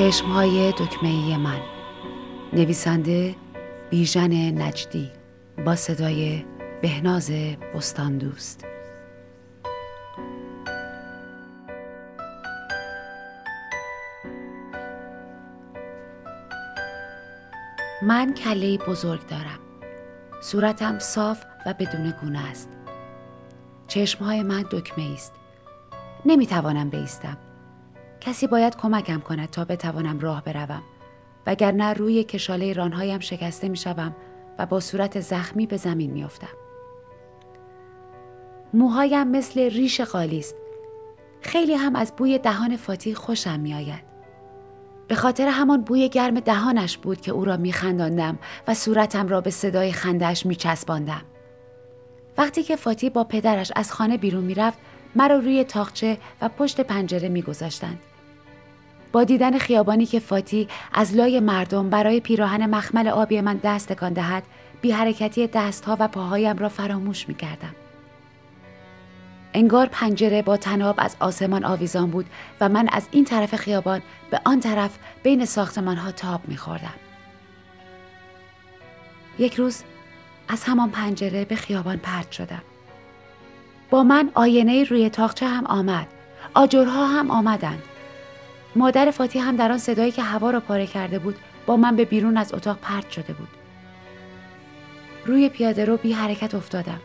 چشم های دکمه من. نویسنده بیژن نجدی با صدای بهناز بستان دوست من کله بزرگ دارم. صورتم صاف و بدون گونه است چشمهای من دکمه است نمی‌توانم بیستم. کسی باید کمکم کند تا بتوانم راه بروم. وگرنه روی کشاله رانهایم شکسته می‌شوم و با صورت زخمی به زمین میافتم. موهایم مثل ریش قالی است. خیلی هم از بوی دهان فاتی خوشم میآید. به خاطر همان بوی گرم دهانش بود که او را میخنداندم و صورتم را به صدای خندش میچسباندم. وقتی که فاتی با پدرش از خانه بیرون می‌رفت مرا روی تاخچه و پشت پنجره میگذاشتند. با دیدن خیابانی که فاتی از لای مردم برای پیراهن مخمل آبی من دست تکان دهد بی حرکتی دستها و پاهایم را فراموش می کردم. انگار پنجره با تناب از آسمان آویزان بود و من از این طرف خیابان به آن طرف بین ساختمان ها تاب می خوردم. یک روز از همان پنجره به خیابان پرد شدم. با من آینه روی تاخچه هم آمد. آجرها هم آمدند. مادر فاتی هم در آن صدایی که هوا را پاره کرده بود با من به بیرون از اتاق پرت شده بود. روی پیاده رو بی حرکت افتادم.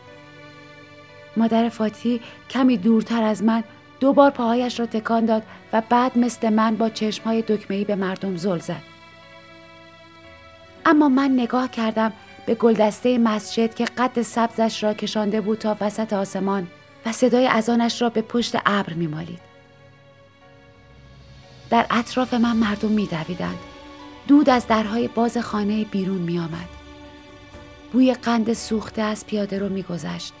مادر فاتی کمی دورتر از من دو بار پاهایش را تکان داد و بعد مثل من با چشمهای دکمهی به مردم زل زد. اما من نگاه کردم به گلدسته مسجد که قد سبزش را کشانده بود تا وسط آسمان و صدای ازانش را به پشت ابر میمالید. در اطراف من مردم میدویدند. دود از درهای باز خانه بیرون می آمد. بوی قند سوخته از پیاده رو میگذشت.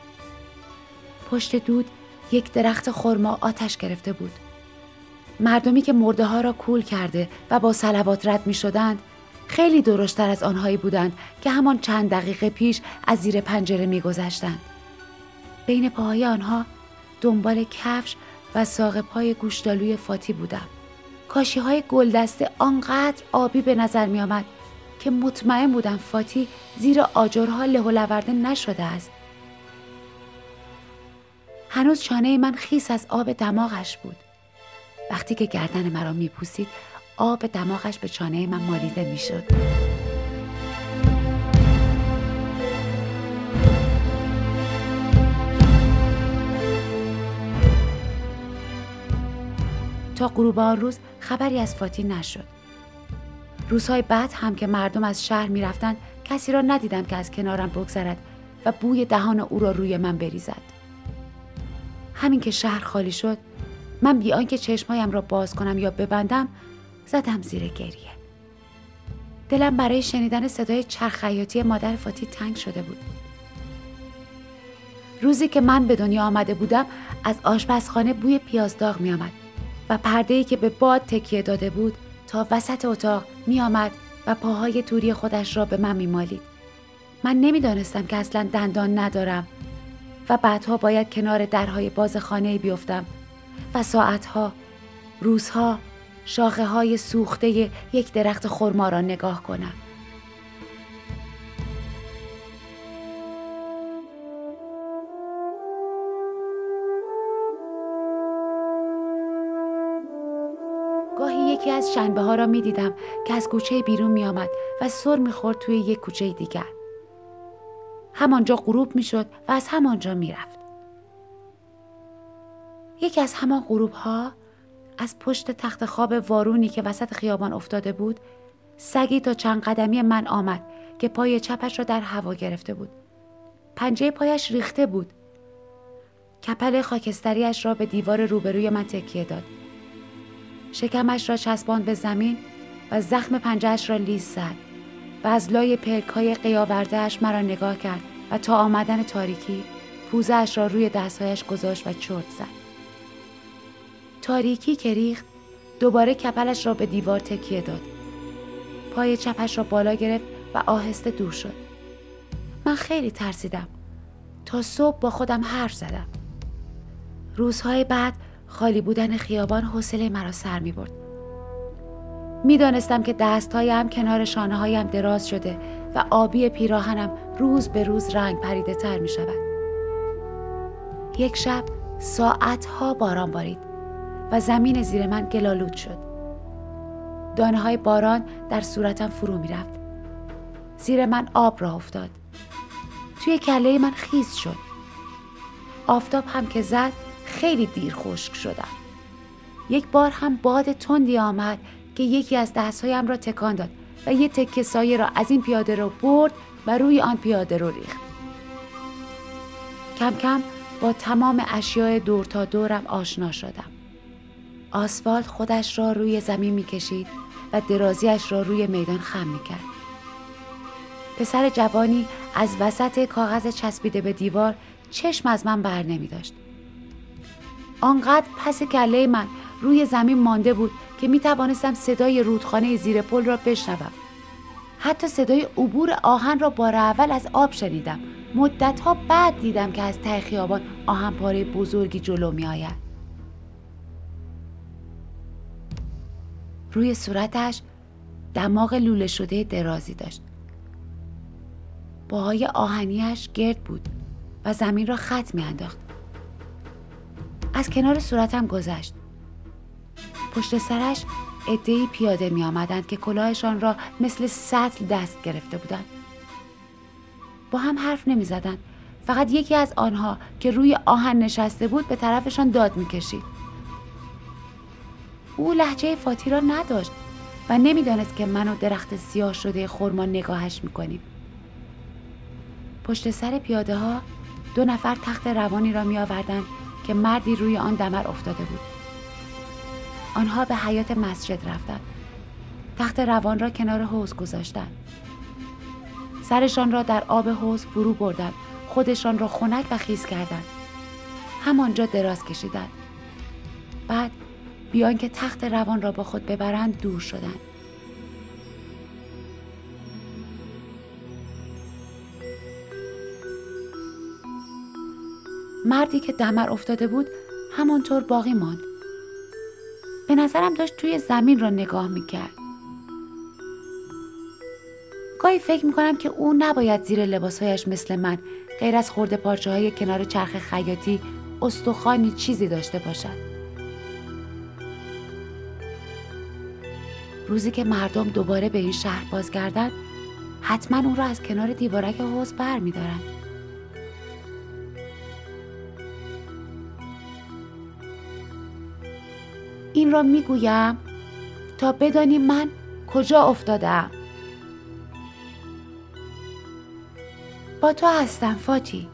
پشت دود یک درخت خرما آتش گرفته بود. مردمی که مرده ها را کول کرده و با سلوات رد می شدند خیلی درشتر از آنهایی بودند که همان چند دقیقه پیش از زیر پنجره می گذشتند. بین پاهای آنها دنبال کفش و ساق پای گوشتالوی فاتی بودم. کاشی های گلدسته آنقدر آبی به نظر می آمد که مطمئن بودم فاتی زیر آجرها له و لورده نشده است. هنوز چانه من خیس از آب دماغش بود. وقتی که گردن مرا میپوسید آب دماغش به چانه من مالیده می‌شد. تا غروب آن روز خبری از فاتی نشد. روزهای بعد هم که مردم از شهر می‌رفتند کسی را ندیدم که از کنارم بگذرد و بوی دهان او را روی من بریزد. همین که شهر خالی شد من بی آنکه چشمهایم را باز کنم یا ببندم زدم زیر گریه. دلم برای شنیدن صدای چرخیاتی مادر فاتی تنگ شده بود. روزی که من به دنیا آمده بودم از آشپزخانه بوی پیازداغ می آمد و پرده که به باد تکیه داده بود تا وسط اتاق می آمد و پاهای توری خودش را به من می مالید. من نمی‌دانستم که اصلا دندان ندارم و بعدها باید کنار درهای باز خانه بیفتم و ساعتها، روزها، شاخه های سوخته یک درخت خرما را نگاه کنم. یکی از شنبه ها را می دیدم که از کوچه بیرون می آمد و سر می خورد توی یک کوچه دیگر. همانجا غروب می شد و از همانجا می رفت. یکی از همان غروب ها از پشت تخت خواب وارونی که وسط خیابان افتاده بود سگی تا چند قدمی من آمد که پای چپش را در هوا گرفته بود. پنجه پایش ریخته بود. کپل خاکستریش را به دیوار روبروی من تکیه داد. شکمش را چسباند به زمین و زخم پنجهش را لیز زد و از لای پلک های قیاوردهش مرا نگاه کرد و تا آمدن تاریکی پوزش را روی دستهایش گذاشت و چرت زد. تاریکی که ریخت دوباره کپلش را به دیوار تکیه داد. پای چپش را بالا گرفت و آهسته دور شد. من خیلی ترسیدم. تا صبح با خودم حرف زدم. روزهای بعد خالی بودن خیابان حوصله مرا سر می برد. می‌دانستم که دستهایم کنار شانه هایم دراز شده و آبی پیراهنم روز به روز رنگ پریده تر می شود. یک شب ساعتها باران بارید و زمین زیر من گلالود شد. دانه های باران در صورتم فرو می رفت. زیر من آب را افتاد. توی کله من خیز شد. آفتاب هم که زد خیلی دیر خشک شدم. یک بار هم باد تندی آمد که یکی از دستهایم را تکان داد و یه تکه سایه را از این پیاده رو برد و روی آن پیاده رو ریخت. کم کم با تمام اشیاء دور تا دورم آشنا شدم. آسفالت خودش را روی زمین می‌کشید و درازیش را روی میدان خم می‌کرد. پسر جوانی از وسط کاغذ چسبیده به دیوار چشم از من بر نمی داشت. آنقدر پس کله من روی زمین مانده بود که می توانستم صدای رودخانه زیر پل را بشنوم. حتی صدای عبور آهن را بار اول از آب شنیدم. مدتها بعد دیدم که از ته خیابان آهن پاره بزرگی جلو می آید. روی صورتش دماغ لوله شده درازی داشت. باهای آهنیش گرد بود و زمین را خط انداخت. از کنار صورتم گذشت. پشت سرش عدهای پیاده می آمدند که کلاهشان را مثل سطل دست گرفته بودند. با هم حرف نمی زدند. فقط یکی از آنها که روی آهن نشسته بود به طرفشان داد می کشید. او لحجه فاتی را نداشت و نمی‌دانست که من و درخت سیاه شده خورما نگاهش می‌کنیم. پشت سر پیاده ها دو نفر تخت روانی را می آوردند که مردی روی آن دمر افتاده بود. آنها به حیات مسجد رفتند. تخت روان را کنار حوز گذاشتند. سرشان را در آب حوز فرو بردند. خودشان را خنک و خیز کردند. همانجا دراز کشیدند. بعد بیان که تخت روان را با خود ببرند دور شدند. مردی که دمر افتاده بود همانطور باقی ماند. به نظرم داشت توی زمین را نگاه می‌کرد. گاهی فکر می‌کنم که او نباید زیر لباسهایش مثل من غیر از خورده پارچه های کنار چرخ خیاطی استخوانی چیزی داشته باشد. روزی که مردم دوباره به این شهر بازگردند حتما اون را از کنار دیوارک حوز بر میدارند این را می‌گویم تا بدانی من کجا افتادم. با تو هستم فاتی.